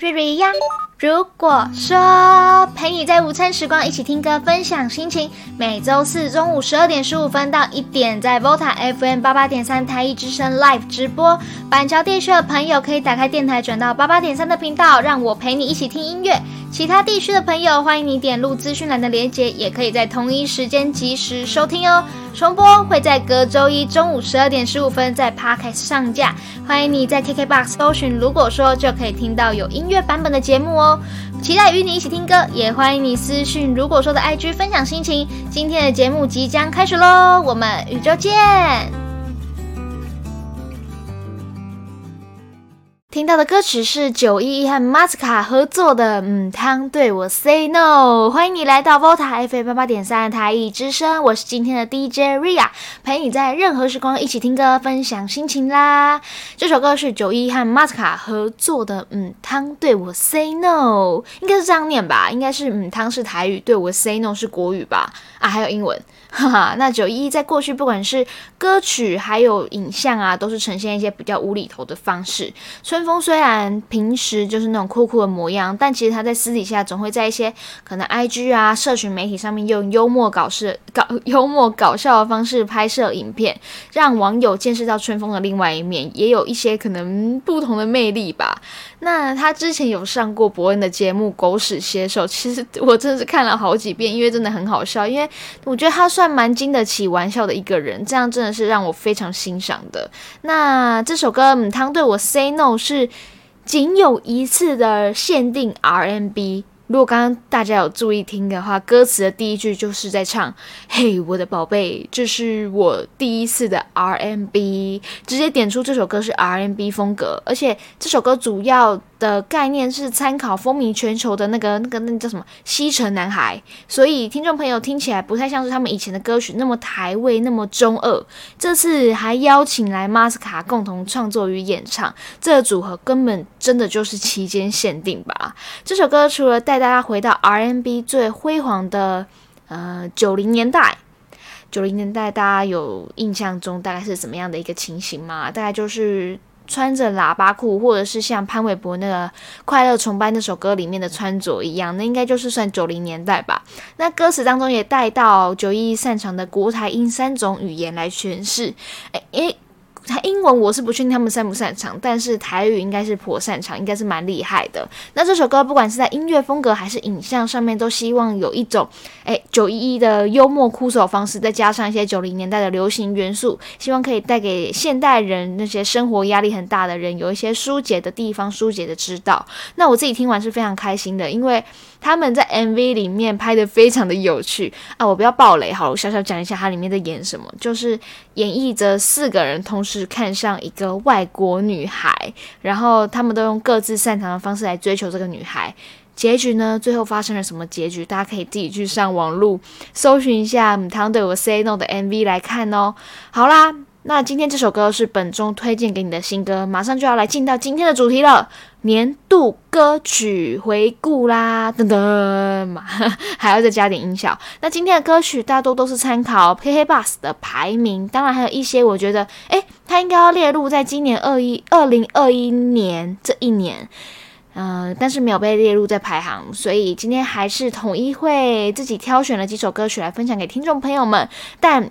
瑞瑞呀。如果说陪你在午餐时光一起听歌分享心情，每周四中午十二点十五分到一点，在 VOTA FM 八八点三台一之声 Live 直播。板桥地区的朋友可以打开电台转到八八点三的频道，让我陪你一起听音乐。其他地区的朋友，欢迎你点入资讯栏的链接，也可以在同一时间及时收听哦。重播会在隔周一中午十二点十五分在 Podcast 上架，欢迎你在 KKBOX 搜寻，如果说就可以听到有音乐版本的节目哦。期待与你一起听歌，也欢迎你私讯，如果说的 IG 分享心情。今天的节目即将开始喽，我们宇宙见。听到的歌曲是九一一和马斯卡合作的《嗯汤对我 Say No》，欢迎你来到 Volta FM 八八点三台艺之声，我是今天的 DJ Ria，陪你在任何时光一起听歌，分享心情啦。这首歌是九一一和马斯卡合作的《嗯汤对我 Say No》，应该是这样念吧？应该是嗯汤是台语，对我 Say No 是国语吧？啊，还有英文。哈哈，那九一在过去不管是歌曲还有影像啊，都是呈现一些比较无厘头的方式。春风虽然平时就是那种酷酷的模样，但其实他在私底下总会在一些可能 I G 啊、社群媒体上面用幽默搞事、搞 幽默搞笑的方式拍摄影片，让网友见识到春风的另外一面，也有一些可能不同的魅力吧。那他之前有上过伯恩的节目《狗屎写手》，其实我真的是看了好几遍，因为真的很好笑。因为我觉得他算蛮经得起玩笑的一个人，这样真的是让我非常欣赏的。那这首歌《母汤对我 Say No》是仅有一次的限定 RMB。如果刚刚大家有注意听的话，歌词的第一句就是在唱：“嘿，我的宝贝，这是我第一次的 RMB。”直接点出这首歌是 RMB 风格，而且这首歌主要。的概念是参考风靡全球的那个、那个、那叫什么《西城男孩》，所以听众朋友听起来不太像是他们以前的歌曲那么台味、那么中二。这次还邀请来马斯卡共同创作与演唱，这个组合根本真的就是期间限定吧？这首歌除了带大家回到 R&B 最辉煌的呃九零年代，九零年代大家有印象中大概是怎么样的一个情形吗？大概就是。穿着喇叭裤，或者是像潘玮柏那个《快乐崇拜》那首歌里面的穿着一样，那应该就是算九零年代吧。那歌词当中也带到九一擅长的国台音三种语言来诠释，诶诶。他英文我是不确定他们擅不擅长，但是台语应该是颇擅长，应该是蛮厉害的。那这首歌不管是在音乐风格还是影像上面，都希望有一种诶九一一的幽默哭手方式，再加上一些九零年代的流行元素，希望可以带给现代人那些生活压力很大的人有一些疏解的地方、疏解的知道。那我自己听完是非常开心的，因为。他们在 MV 里面拍的非常的有趣啊！我不要爆雷，好，我小小讲一下它里面在演什么，就是演绎着四个人同时是看上一个外国女孩，然后他们都用各自擅长的方式来追求这个女孩。结局呢？最后发生了什么结局？大家可以自己去上网路搜寻一下《汤对我 Say No》的 MV 来看哦。好啦。那今天这首歌是本中推荐给你的新歌，马上就要来进到今天的主题了，年度歌曲回顾啦，噔噔嘛，还要再加点音效。那今天的歌曲大多都是参考 KK Bus 的排名，当然还有一些我觉得，诶，它应该要列入在今年二一二零二一年这一年，嗯，但是没有被列入在排行，所以今天还是统一会自己挑选了几首歌曲来分享给听众朋友们，但。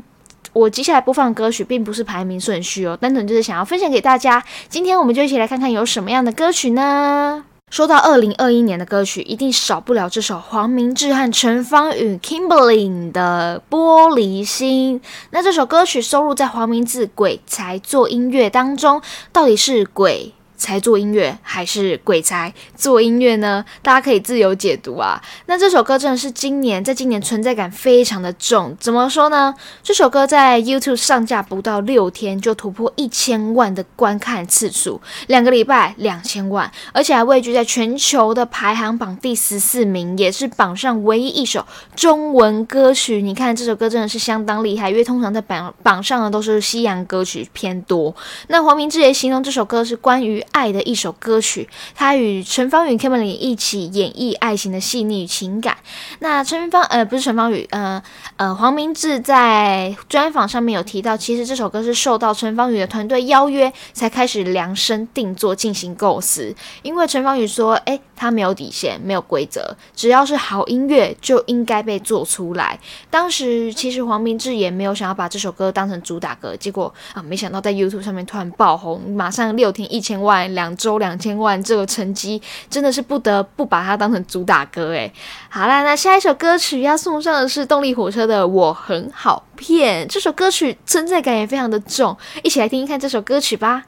我接下来播放歌曲并不是排名顺序哦，单纯就是想要分享给大家。今天我们就一起来看看有什么样的歌曲呢？说到二零二一年的歌曲，一定少不了这首黄明志和陈芳宇 Kimberly 的《玻璃心》。那这首歌曲收录在黄明志鬼才做音乐当中，到底是鬼？才做音乐还是鬼才做音乐呢？大家可以自由解读啊。那这首歌真的是今年，在今年存在感非常的重。怎么说呢？这首歌在 YouTube 上架不到六天就突破一千万的观看次数，两个礼拜两千万，而且还位居在全球的排行榜第十四名，也是榜上唯一一首中文歌曲。你看这首歌真的是相当厉害，因为通常在榜榜上的都是西洋歌曲偏多。那黄明志也形容这首歌是关于。爱的一首歌曲。他与陈芳宇、Kimberly 一起演绎爱情的细腻与情感。那陈芳呃不是陈芳宇呃呃黄明志在专访上面有提到，其实这首歌是受到陈芳宇的团队邀约才开始量身定做进行构思。因为陈芳宇说，哎，他没有底线，没有规则，只要是好音乐就应该被做出来。当时其实黄明志也没有想要把这首歌当成主打歌，结果啊，没想到在 YouTube 上面突然爆红，马上六天一千万，两周两千万，这个成绩真的是不得不把它当成主打歌诶，好啦，那下一首歌曲要送上的是动力火车的《我很好骗》，这首歌曲存在感也非常的重，一起来听一看这首歌曲吧。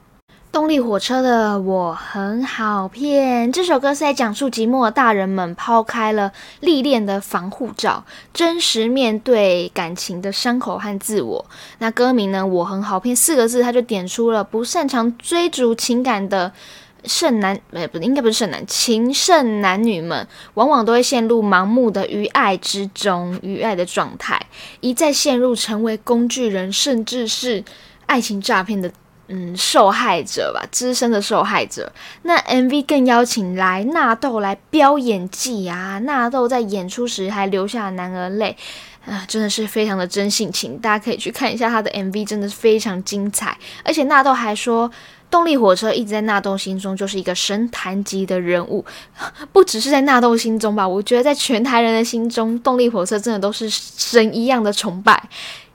动力火车的我很好骗，这首歌是在讲述寂寞的大人们抛开了历练的防护罩，真实面对感情的伤口和自我。那歌名呢？我很好骗四个字，他就点出了不擅长追逐情感的剩男，呃，不应该不是剩男，情圣男女们，往往都会陷入盲目的于爱之中，于爱的状态，一再陷入成为工具人，甚至是爱情诈骗的。嗯，受害者吧，资深的受害者。那 MV 更邀请来纳豆来飙演技啊！纳豆在演出时还流下男儿泪，啊，真的是非常的真性情。大家可以去看一下他的 MV，真的是非常精彩。而且纳豆还说，动力火车一直在纳豆心中就是一个神坛级的人物，不只是在纳豆心中吧？我觉得在全台人的心中，动力火车真的都是神一样的崇拜。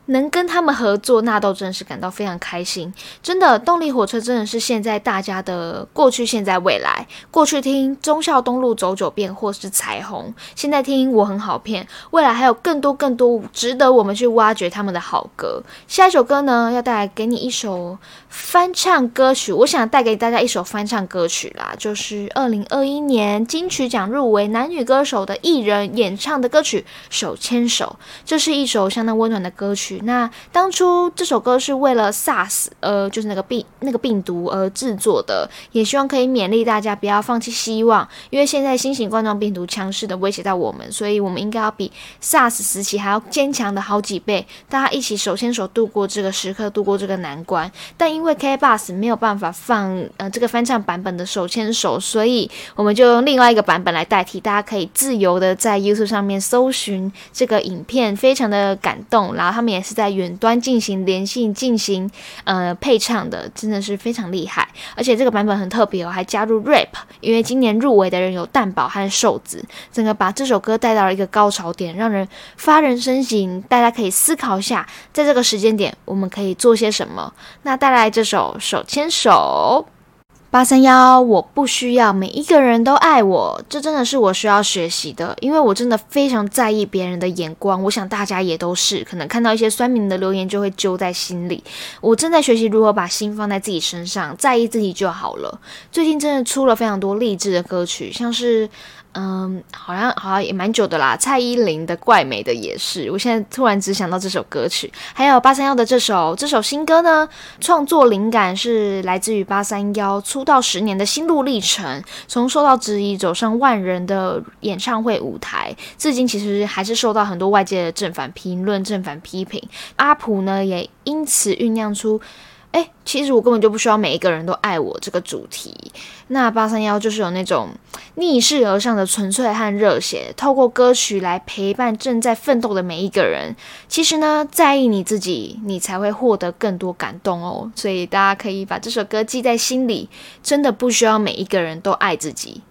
能跟他们合作，纳豆真是感到非常开心。真的，动力火车真的是现在大家的过去、现在、未来。过去听忠孝东路走九遍，或是彩虹；现在听我很好骗。未来还有更多更多值得我们去挖掘他们的好歌。下一首歌呢，要带来给你一首翻唱歌曲。我想带给大家一首翻唱歌曲啦，就是二零二一年金曲奖入围男女歌手的艺人演唱的歌曲《手牵手》。这是一首相当温暖的歌曲。那当初这首歌是为了 SARS，呃，就是那个病那个病毒而制作的，也希望可以勉励大家不要放弃希望，因为现在新型冠状病毒强势的威胁到我们，所以我们应该要比 SARS 时期还要坚强的好几倍，大家一起手牵手度过这个时刻，度过这个难关。但因为 K Bus 没有办法放呃这个翻唱版本的手牵手，所以我们就用另外一个版本来代替，大家可以自由的在 YouTube 上面搜寻这个影片，非常的感动，然后他们也。是在远端进行连线、进行呃配唱的，真的是非常厉害。而且这个版本很特别哦，还加入 rap，因为今年入围的人有蛋堡和瘦子，整个把这首歌带到了一个高潮点，让人发人深省。大家可以思考一下，在这个时间点我们可以做些什么。那带来这首《手牵手》。八三幺，我不需要每一个人都爱我，这真的是我需要学习的，因为我真的非常在意别人的眼光。我想大家也都是，可能看到一些酸民的留言就会揪在心里。我正在学习如何把心放在自己身上，在意自己就好了。最近真的出了非常多励志的歌曲，像是。嗯，好像好像也蛮久的啦。蔡依林的《怪美的》也是，我现在突然只想到这首歌曲。还有八三幺的这首这首新歌呢，创作灵感是来自于八三幺出到十年的心路历程，从受到质疑走上万人的演唱会舞台，至今其实还是受到很多外界的正反评论、正反批评。阿普呢，也因此酝酿出。哎，其实我根本就不需要每一个人都爱我这个主题。那八三幺就是有那种逆势而上的纯粹和热血，透过歌曲来陪伴正在奋斗的每一个人。其实呢，在意你自己，你才会获得更多感动哦。所以大家可以把这首歌记在心里，真的不需要每一个人都爱自己，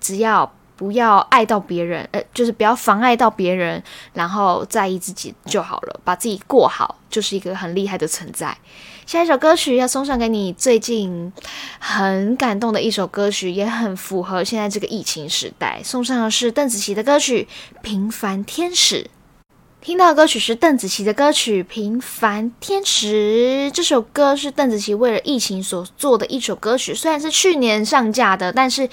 只要。不要爱到别人，呃，就是不要妨碍到别人，然后在意自己就好了，把自己过好，就是一个很厉害的存在。下一首歌曲要送上给你，最近很感动的一首歌曲，也很符合现在这个疫情时代。送上的是邓紫棋的歌曲《平凡天使》。听到的歌曲是邓紫棋的歌曲《平凡天使》。这首歌是邓紫棋为了疫情所做的一首歌曲，虽然是去年上架的，但是。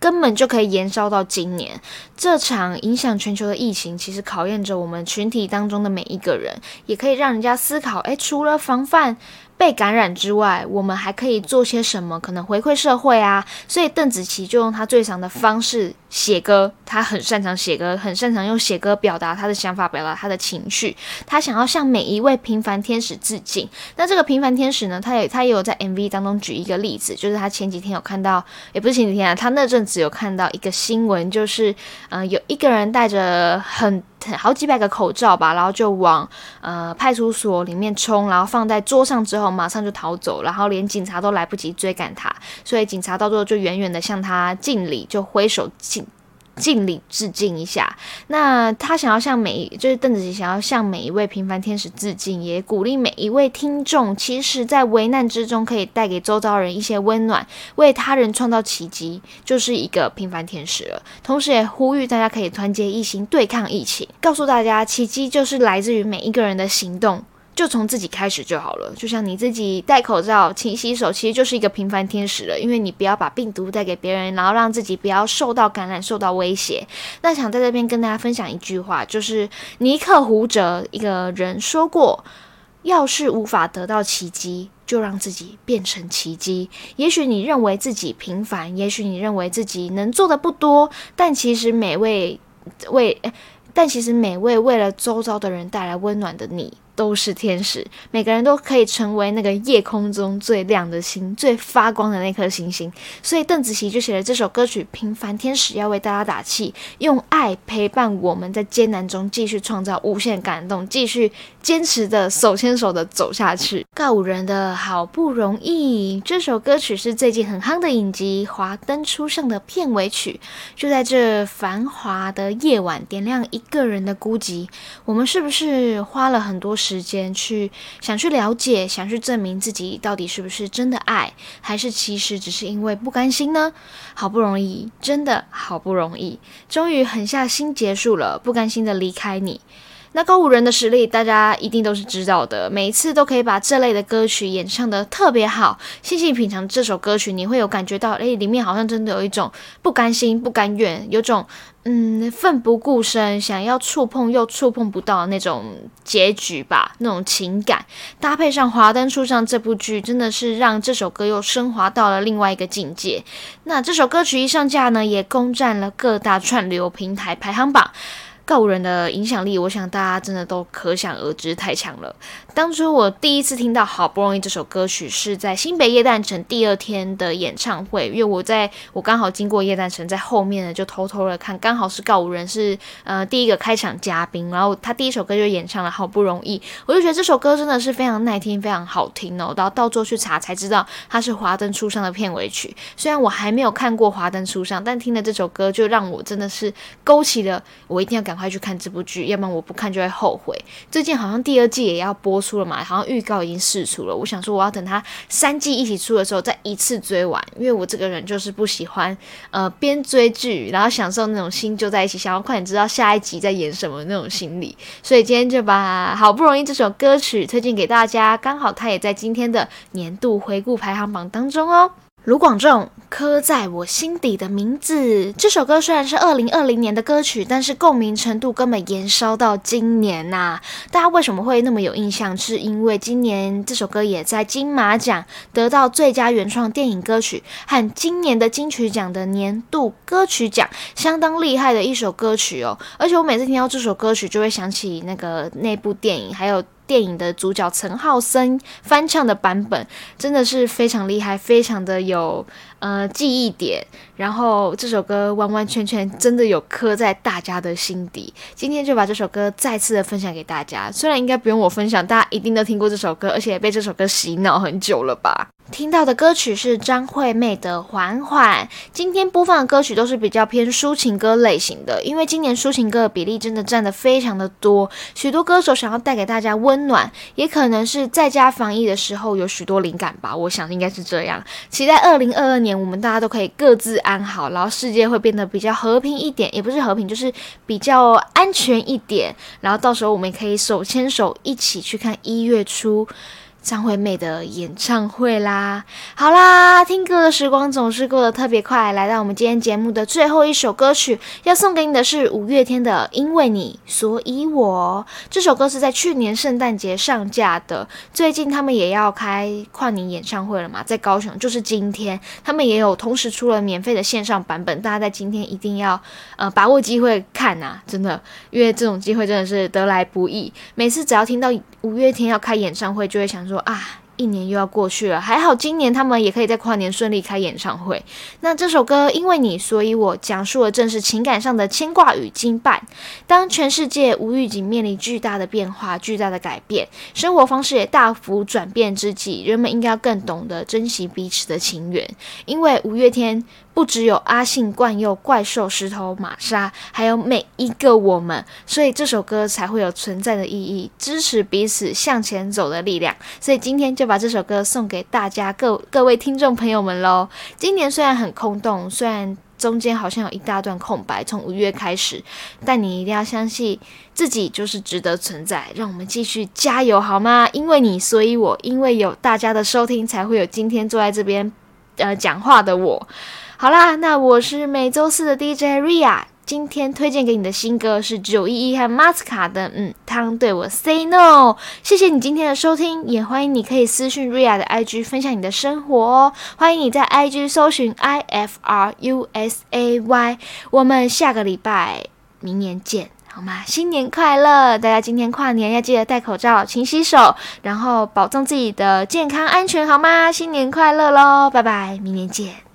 根本就可以延烧到今年。这场影响全球的疫情，其实考验着我们群体当中的每一个人，也可以让人家思考：诶，除了防范被感染之外，我们还可以做些什么？可能回馈社会啊。所以邓紫棋就用她最常的方式写歌，他很擅长写歌，很擅长用写歌表达他的想法，表达他的情绪。他想要向每一位平凡天使致敬。那这个平凡天使呢？他也他也有在 MV 当中举一个例子，就是他前几天有看到，也不是前几天啊，他那阵子有看到一个新闻，就是嗯，有一个人带着很很。好几百个口罩吧，然后就往呃派出所里面冲，然后放在桌上之后，马上就逃走，然后连警察都来不及追赶他，所以警察到最后就远远的向他敬礼，就挥手。敬礼致敬一下。那他想要向每，就是邓紫棋想要向每一位平凡天使致敬，也鼓励每一位听众，其实，在危难之中可以带给周遭人一些温暖，为他人创造奇迹，就是一个平凡天使了。同时，也呼吁大家可以团结一心对抗疫情，告诉大家，奇迹就是来自于每一个人的行动。就从自己开始就好了，就像你自己戴口罩、勤洗手，其实就是一个平凡天使了。因为你不要把病毒带给别人，然后让自己不要受到感染、受到威胁。那想在这边跟大家分享一句话，就是尼克胡哲一个人说过：“要是无法得到奇迹，就让自己变成奇迹。”也许你认为自己平凡，也许你认为自己能做的不多，但其实每位为，但其实每位为了周遭的人带来温暖的你。都是天使，每个人都可以成为那个夜空中最亮的星、最发光的那颗星星。所以邓紫棋就写了这首歌曲《平凡天使》，要为大家打气，用爱陪伴我们在艰难中继续创造无限感动，继续坚持的手牵手的走下去。告五人的好不容易，这首歌曲是最近很夯的影集《华灯初上》的片尾曲。就在这繁华的夜晚，点亮一个人的孤寂。我们是不是花了很多时？时间去想去了解，想去证明自己到底是不是真的爱，还是其实只是因为不甘心呢？好不容易，真的好不容易，终于狠下心结束了，不甘心的离开你。那高五人的实力，大家一定都是知道的，每一次都可以把这类的歌曲演唱的特别好。细细品尝这首歌曲，你会有感觉到，诶，里面好像真的有一种不甘心、不甘愿，有种嗯奋不顾身，想要触碰又触碰不到的那种结局吧，那种情感。搭配上《华灯初上》这部剧，真的是让这首歌又升华到了另外一个境界。那这首歌曲一上架呢，也攻占了各大串流平台排行榜。告五人的影响力，我想大家真的都可想而知，太强了。当初我第一次听到《好不容易》这首歌曲，是在新北夜诞城第二天的演唱会，因为我在我刚好经过夜诞城，在后面呢就偷偷的看，刚好是告五人是呃第一个开场嘉宾，然后他第一首歌就演唱了《好不容易》，我就觉得这首歌真的是非常耐听，非常好听哦。然后到最后去查才知道，它是《华灯初上》的片尾曲。虽然我还没有看过《华灯初上》，但听了这首歌，就让我真的是勾起了我一定要赶快快去看这部剧，要不然我不看就会后悔。最近好像第二季也要播出了嘛，好像预告已经释出了。我想说，我要等它三季一起出的时候再一次追完，因为我这个人就是不喜欢呃边追剧然后享受那种心就在一起，想要快点知道下一集在演什么那种心理。所以今天就把好不容易这首歌曲推荐给大家，刚好它也在今天的年度回顾排行榜当中哦。卢广仲刻在我心底的名字这首歌虽然是二零二零年的歌曲，但是共鸣程度根本延烧到今年呐！大家为什么会那么有印象？是因为今年这首歌也在金马奖得到最佳原创电影歌曲和今年的金曲奖的年度歌曲奖，相当厉害的一首歌曲哦！而且我每次听到这首歌曲，就会想起那个那部电影，还有。电影的主角陈浩森翻唱的版本真的是非常厉害，非常的有呃记忆点。然后这首歌完完全全真的有刻在大家的心底。今天就把这首歌再次的分享给大家。虽然应该不用我分享，大家一定都听过这首歌，而且也被这首歌洗脑很久了吧。听到的歌曲是张惠妹的《缓缓》。今天播放的歌曲都是比较偏抒情歌类型的，因为今年抒情歌的比例真的占的非常的多。许多歌手想要带给大家温暖，也可能是在家防疫的时候有许多灵感吧。我想应该是这样。期待二零二二年，我们大家都可以各自安好，然后世界会变得比较和平一点，也不是和平，就是比较安全一点。然后到时候我们可以手牵手一起去看一月初。张惠妹的演唱会啦！好啦，听歌的时光总是过得特别快。来到我们今天节目的最后一首歌曲，要送给你的是五月天的《因为你所以我》。这首歌是在去年圣诞节上架的。最近他们也要开跨年演唱会了嘛，在高雄，就是今天他们也有同时出了免费的线上版本，大家在今天一定要呃把握机会看呐，真的，因为这种机会真的是得来不易。每次只要听到五月天要开演唱会，就会想。说啊，一年又要过去了，还好今年他们也可以在跨年顺利开演唱会。那这首歌因为你，所以我讲述的正是情感上的牵挂与羁绊。当全世界无预警面临巨大的变化、巨大的改变，生活方式也大幅转变之际，人们应该要更懂得珍惜彼此的情缘。因为五月天。不只有阿信、冠佑、怪兽、石头、玛莎，还有每一个我们，所以这首歌才会有存在的意义，支持彼此向前走的力量。所以今天就把这首歌送给大家各各位听众朋友们喽。今年虽然很空洞，虽然中间好像有一大段空白，从五月开始，但你一定要相信自己就是值得存在。让我们继续加油好吗？因为你，所以我，因为有大家的收听，才会有今天坐在这边呃讲话的我。好啦，那我是每周四的 DJ Ria，今天推荐给你的新歌是九一一和马斯卡的《嗯汤对我 Say No》。谢谢你今天的收听，也欢迎你可以私讯 Ria 的 IG 分享你的生活哦。欢迎你在 IG 搜寻 I F R U S A Y。我们下个礼拜明年见，好吗？新年快乐！大家今天跨年要记得戴口罩、勤洗手，然后保重自己的健康安全，好吗？新年快乐喽！拜拜，明年见。